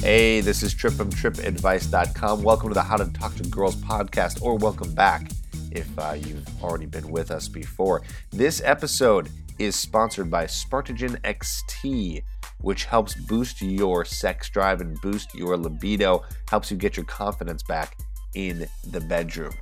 Hey, this is Tripp from trippadvice.com. Welcome to the How to Talk to Girls podcast, or welcome back if uh, you've already been with us before. This episode is sponsored by Spartagen XT, which helps boost your sex drive and boost your libido, helps you get your confidence back in the bedroom.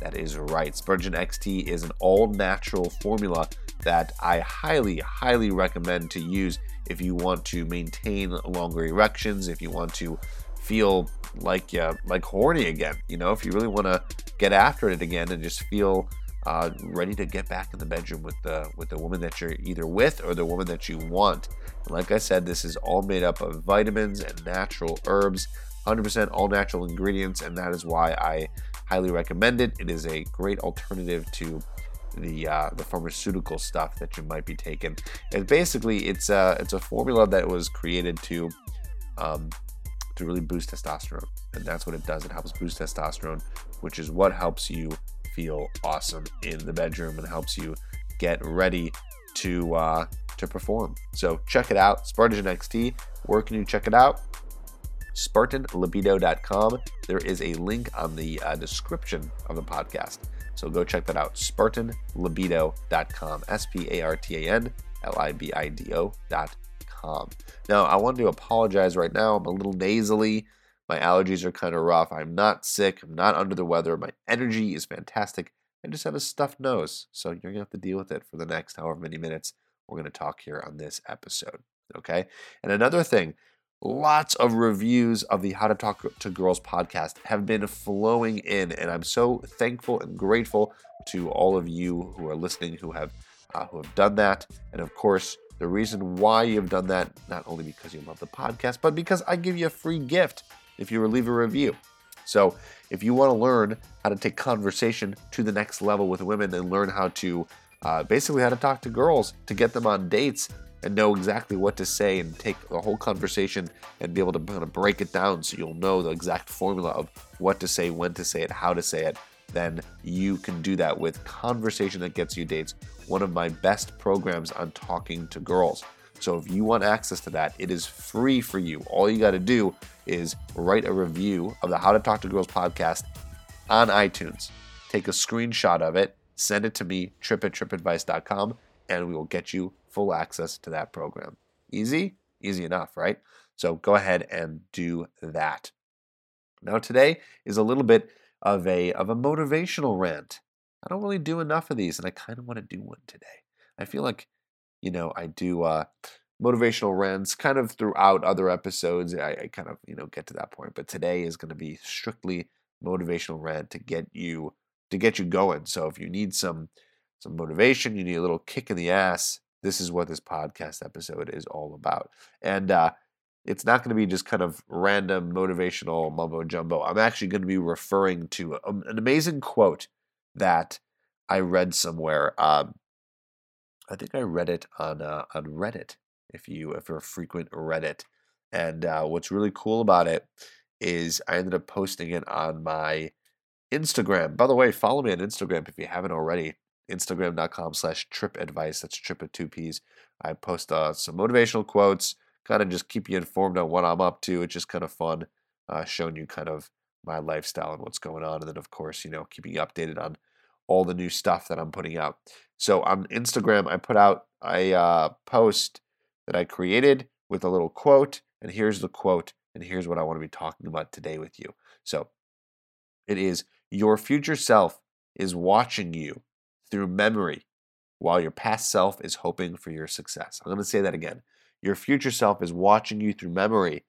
That is right. Spartagen XT is an all natural formula that I highly, highly recommend to use if you want to maintain longer erections, if you want to feel like uh, like horny again. You know, if you really want to get after it again and just feel uh, ready to get back in the bedroom with the with the woman that you're either with or the woman that you want. And like I said, this is all made up of vitamins and natural herbs, 100% all natural ingredients, and that is why I highly recommend it. It is a great alternative to the uh, the pharmaceutical stuff that you might be taking. And basically, it's a it's a formula that was created to um, to really boost testosterone, and that's what it does. It helps boost testosterone, which is what helps you feel awesome in the bedroom and helps you get ready to uh, to perform. So check it out, Spartagen XT. Where can you check it out? SpartanLibido.com. There is a link on the uh, description of the podcast. So go check that out. SpartanLibido.com. S P A R T A N L I B I D O.com. Now, I want to apologize right now. I'm a little nasally. My allergies are kind of rough. I'm not sick. I'm not under the weather. My energy is fantastic. I just have a stuffed nose. So you're going to have to deal with it for the next however many minutes we're going to talk here on this episode. Okay. And another thing, lots of reviews of the How to Talk to Girls podcast have been flowing in, and I'm so thankful and grateful to all of you who are listening who have uh, who have done that. And of course, the reason why you've done that not only because you love the podcast, but because I give you a free gift if you leave a review. So if you want to learn how to take conversation to the next level with women and learn how to uh, basically how to talk to girls to get them on dates and know exactly what to say and take the whole conversation and be able to kind of break it down so you'll know the exact formula of what to say, when to say it, how to say it, then you can do that with Conversation That Gets You Dates, one of my best programs on talking to girls. So if you want access to that, it is free for you. All you got to do is write a review of the How to Talk to Girls podcast on iTunes. Take a screenshot of it, send it to me, tripp at trippadvice.com, and we will get you full access to that program. Easy? Easy enough, right? So go ahead and do that. Now today is a little bit of a of a motivational rant. I don't really do enough of these, and I kind of want to do one today. I feel like, you know, I do uh, motivational rants kind of throughout other episodes. I, I kind of you know get to that point, but today is going to be strictly motivational rant to get you to get you going. So if you need some some motivation, you need a little kick in the ass. This is what this podcast episode is all about, and uh, it's not going to be just kind of random motivational mumbo jumbo. I'm actually going to be referring to a, an amazing quote that I read somewhere. Um, I think I read it on uh, on Reddit. If you if you're a frequent Reddit, and uh, what's really cool about it is I ended up posting it on my Instagram. By the way, follow me on Instagram if you haven't already. Instagram.com slash trippadvice. That's trip at two P's. I post uh, some motivational quotes, kind of just keep you informed on what I'm up to. It's just kind of fun uh, showing you kind of my lifestyle and what's going on. And then, of course, you know, keeping you updated on all the new stuff that I'm putting out. So on Instagram, I put out a uh, post that I created with a little quote. And here's the quote. And here's what I want to be talking about today with you. So it is Your future self is watching you through memory while your past self is hoping for your success. I'm going to say that again. Your future self is watching you through memory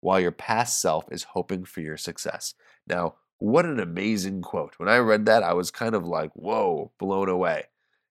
while your past self is hoping for your success. Now, what an amazing quote. When I read that, I was kind of like, whoa, blown away.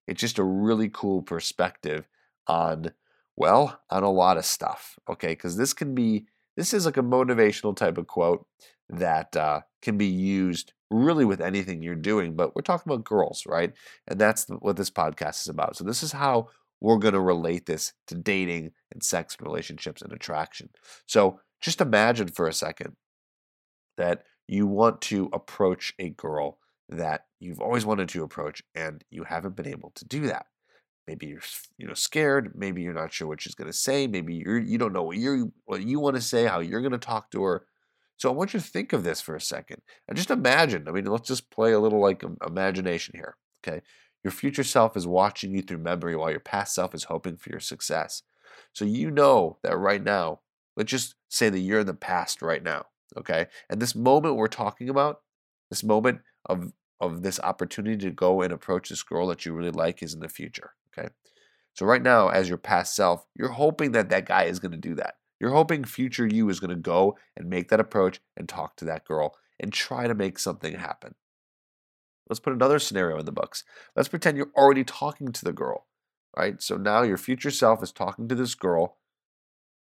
It's just a really cool perspective on, well, on a lot of stuff, okay? Because this can be this is like a motivational type of quote that uh, can be used really with anything you're doing, but we're talking about girls, right? And that's what this podcast is about. So, this is how we're going to relate this to dating and sex and relationships and attraction. So, just imagine for a second that you want to approach a girl that you've always wanted to approach and you haven't been able to do that. Maybe you're you know scared, maybe you're not sure what she's going to say, maybe you're you don't know what you what you want to say, how you're going to talk to her. So I want you to think of this for a second and just imagine. I mean, let's just play a little like imagination here, okay? Your future self is watching you through memory while your past self is hoping for your success. So you know that right now, let's just say that you're in the past right now, okay? And this moment we're talking about, this moment of of this opportunity to go and approach this girl that you really like is in the future, okay? So right now as your past self, you're hoping that that guy is going to do that. You're hoping future you is going to go and make that approach and talk to that girl and try to make something happen. Let's put another scenario in the books. Let's pretend you're already talking to the girl, right? So now your future self is talking to this girl,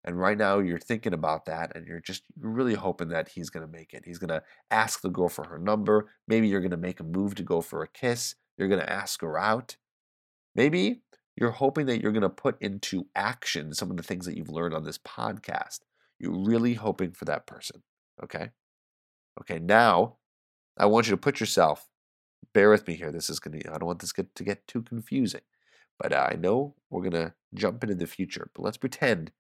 and right now you're thinking about that, and you're just really hoping that he's going to make it. He's going to ask the girl for her number. Maybe you're going to make a move to go for a kiss. You're going to ask her out. Maybe you're hoping that you're going to put into action some of the things that you've learned on this podcast. You're really hoping for that person. Okay. Okay. Now, I want you to put yourself, bear with me here. This is going to, I don't want this get, to get too confusing, but uh, I know we're going to jump into the future, but let's pretend,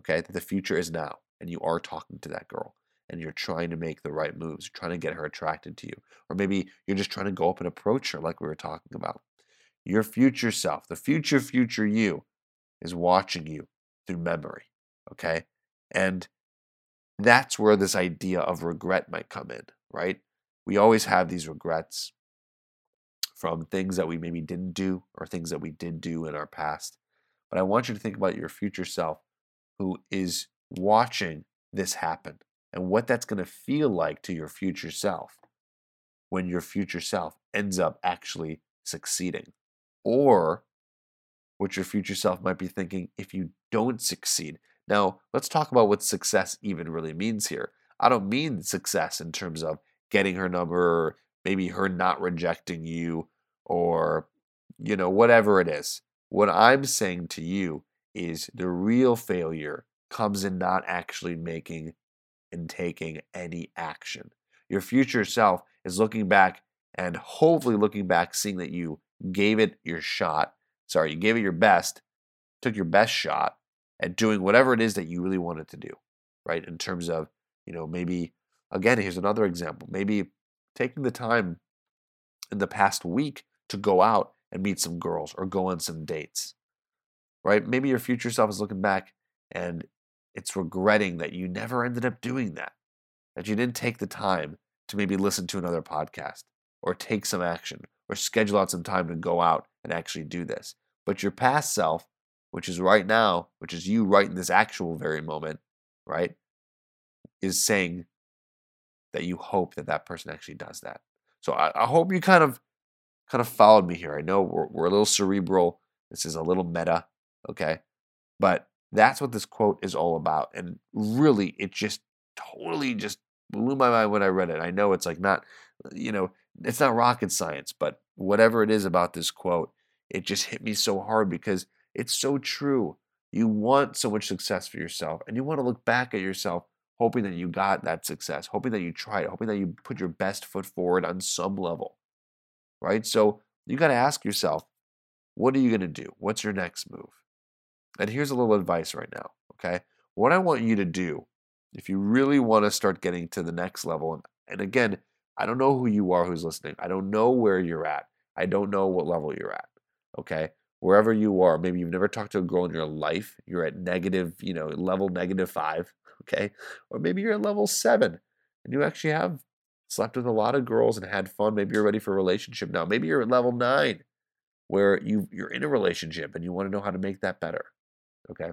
okay, that the future is now and you are talking to that girl and you're trying to make the right moves, trying to get her attracted to you. Or maybe you're just trying to go up and approach her like we were talking about. Your future self, the future, future you, is watching you through memory. Okay. And that's where this idea of regret might come in, right? We always have these regrets from things that we maybe didn't do or things that we did do in our past. But I want you to think about your future self who is watching this happen and what that's going to feel like to your future self when your future self ends up actually succeeding or what your future self might be thinking if you don't succeed. Now, let's talk about what success even really means here. I don't mean success in terms of getting her number, maybe her not rejecting you, or, you know, whatever it is. What I'm saying to you is the real failure comes in not actually making and taking any action. Your future self is looking back and hopefully looking back, seeing that you gave it your shot. Sorry, you gave it your best, took your best shot at doing whatever it is that you really wanted to do, right? In terms of, you know, maybe, again, here's another example. Maybe taking the time in the past week to go out and meet some girls or go on some dates, right? Maybe your future self is looking back and it's regretting that you never ended up doing that, that you didn't take the time to maybe listen to another podcast or take some action or schedule out some time to go out and actually do this. But your past self, which is right now, which is you right in this actual very moment, right, is saying that you hope that that person actually does that. So I, I hope you kind of kind of followed me here. I know we're, we're a little cerebral. This is a little meta, okay? But that's what this quote is all about. And really, it just totally just blew my mind when I read it. I know it's like not, you know, it's not rocket science, but whatever it is about this quote, it just hit me so hard because it's so true. You want so much success for yourself, and you want to look back at yourself hoping that you got that success, hoping that you tried, hoping that you put your best foot forward on some level, right? So you got to ask yourself, what are you going to do? What's your next move? And here's a little advice right now, okay? What I want you to do, if you really want to start getting to the next level, and, and again, I don't know who you are who's listening. I don't know where you're at. I don't know what level you're at. Okay. Wherever you are, maybe you've never talked to a girl in your life. You're at negative, you know, level negative five. Okay. Or maybe you're at level seven and you actually have slept with a lot of girls and had fun. Maybe you're ready for a relationship now. Maybe you're at level nine where you you're in a relationship and you want to know how to make that better. Okay.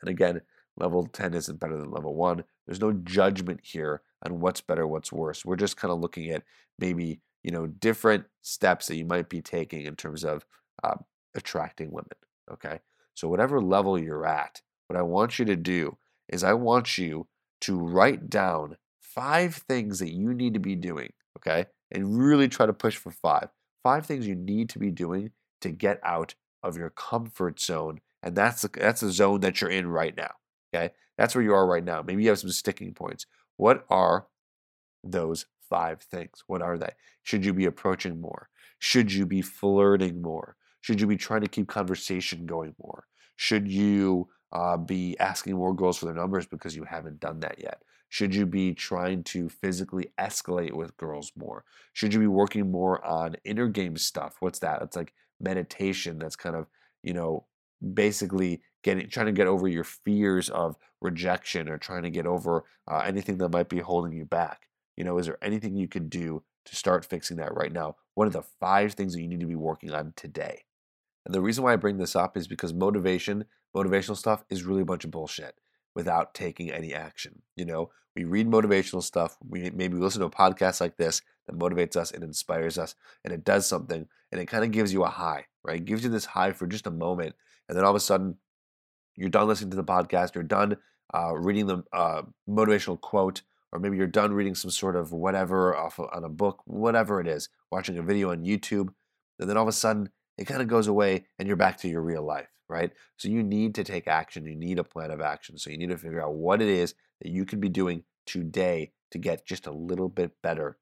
And again, level 10 isn't better than level 1. There's no judgment here on what's better, what's worse. We're just kind of looking at maybe, you know, different steps that you might be taking in terms of uh, attracting women. Okay. So, whatever level you're at, what I want you to do is I want you to write down five things that you need to be doing, okay? And really try to push for five. Five things you need to be doing to get out of your comfort zone. And that's the, that's the zone that you're in right now, okay? That's where you are right now. Maybe you have some sticking points. What are those five things? What are they? Should you be approaching more? Should you be flirting more? Should you be trying to keep conversation going more? Should you uh, be asking more girls for their numbers because you haven't done that yet? Should you be trying to physically escalate with girls more? Should you be working more on inner game stuff? What's that? It's like meditation. That's kind of, you know, basically getting trying to get over your fears of rejection or trying to get over uh, anything that might be holding you back. You know, is there anything you can do to start fixing that right now? What are the five things that you need to be working on today? And the reason why I bring this up is because motivation, motivational stuff is really a bunch of bullshit without taking any action. You know, we read motivational stuff, we maybe listen to a podcast like this that motivates us and inspires us and it does something and it kind of gives you a high, right? It gives you this high for just a moment and then all of a sudden you're done listening to the podcast, you're done uh, reading the uh, motivational quote, or maybe you're done reading some sort of whatever off of, on a book, whatever it is, watching a video on YouTube, and then all of a sudden it kind of goes away and you're back to your real life, right? So you need to take action. You need a plan of action. So you need to figure out what it is that you can be doing today to get just a little bit better.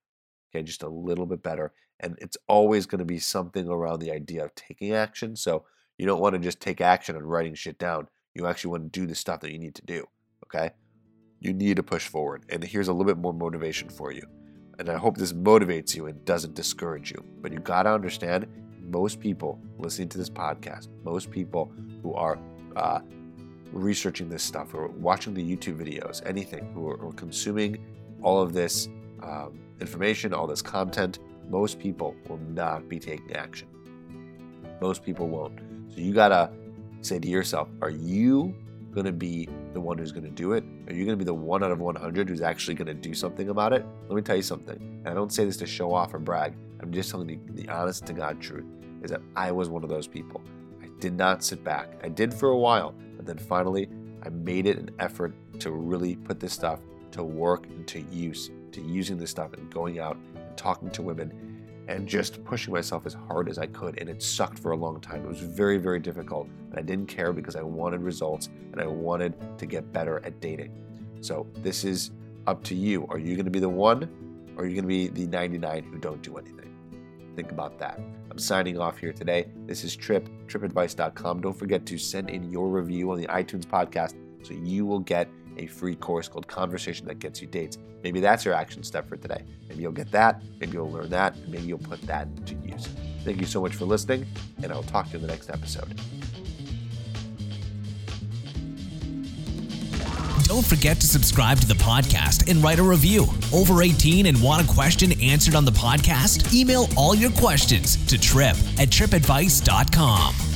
Okay, just a little bit better. And it's always going to be something around the idea of taking action. So you don't want to just take action and writing shit down. You actually want to do the stuff that you need to do. Okay? You need to push forward. And here's a little bit more motivation for you. And I hope this motivates you and doesn't discourage you. But you got to understand most people listening to this podcast, most people who are uh, researching this stuff or watching the YouTube videos, anything, who are, consuming all of this um, information, all this content, most people will not be taking action. Most people won't. So you gotta say to yourself, are you to be the one who's to do it? Are you to be the one out of 100 who's actually to do something about it? Let me tell you something. And I don't say this to show off or brag. I'm just telling you the honest to God truth is that I was one of those people. I did not sit back. I did for a while, but then finally I made it an effort to really put this stuff to work and to use, to using this stuff and going out and talking to women and just pushing myself as hard as I could. And it sucked for a long time. It was very, very difficult. And I didn't care because I wanted results and I wanted to get better at dating. So this is up to you. Are you going to be the one or are you going to be the 99 who don't do anything? Think about that. I'm signing off here today. This is Tripp, trippadvice.com. Don't forget to send in your review on the iTunes podcast so you will get a free course called Conversation That Gets You Dates. Maybe that's your action step for today. Maybe you'll get that, maybe you'll learn that, maybe you'll put that to use. Thank you so much for listening, and I'll talk to you in the next episode. Don't forget to subscribe to the podcast and write a review. Over 18 and want a question answered on the podcast? Email all your questions to tripp at trippadvice.com.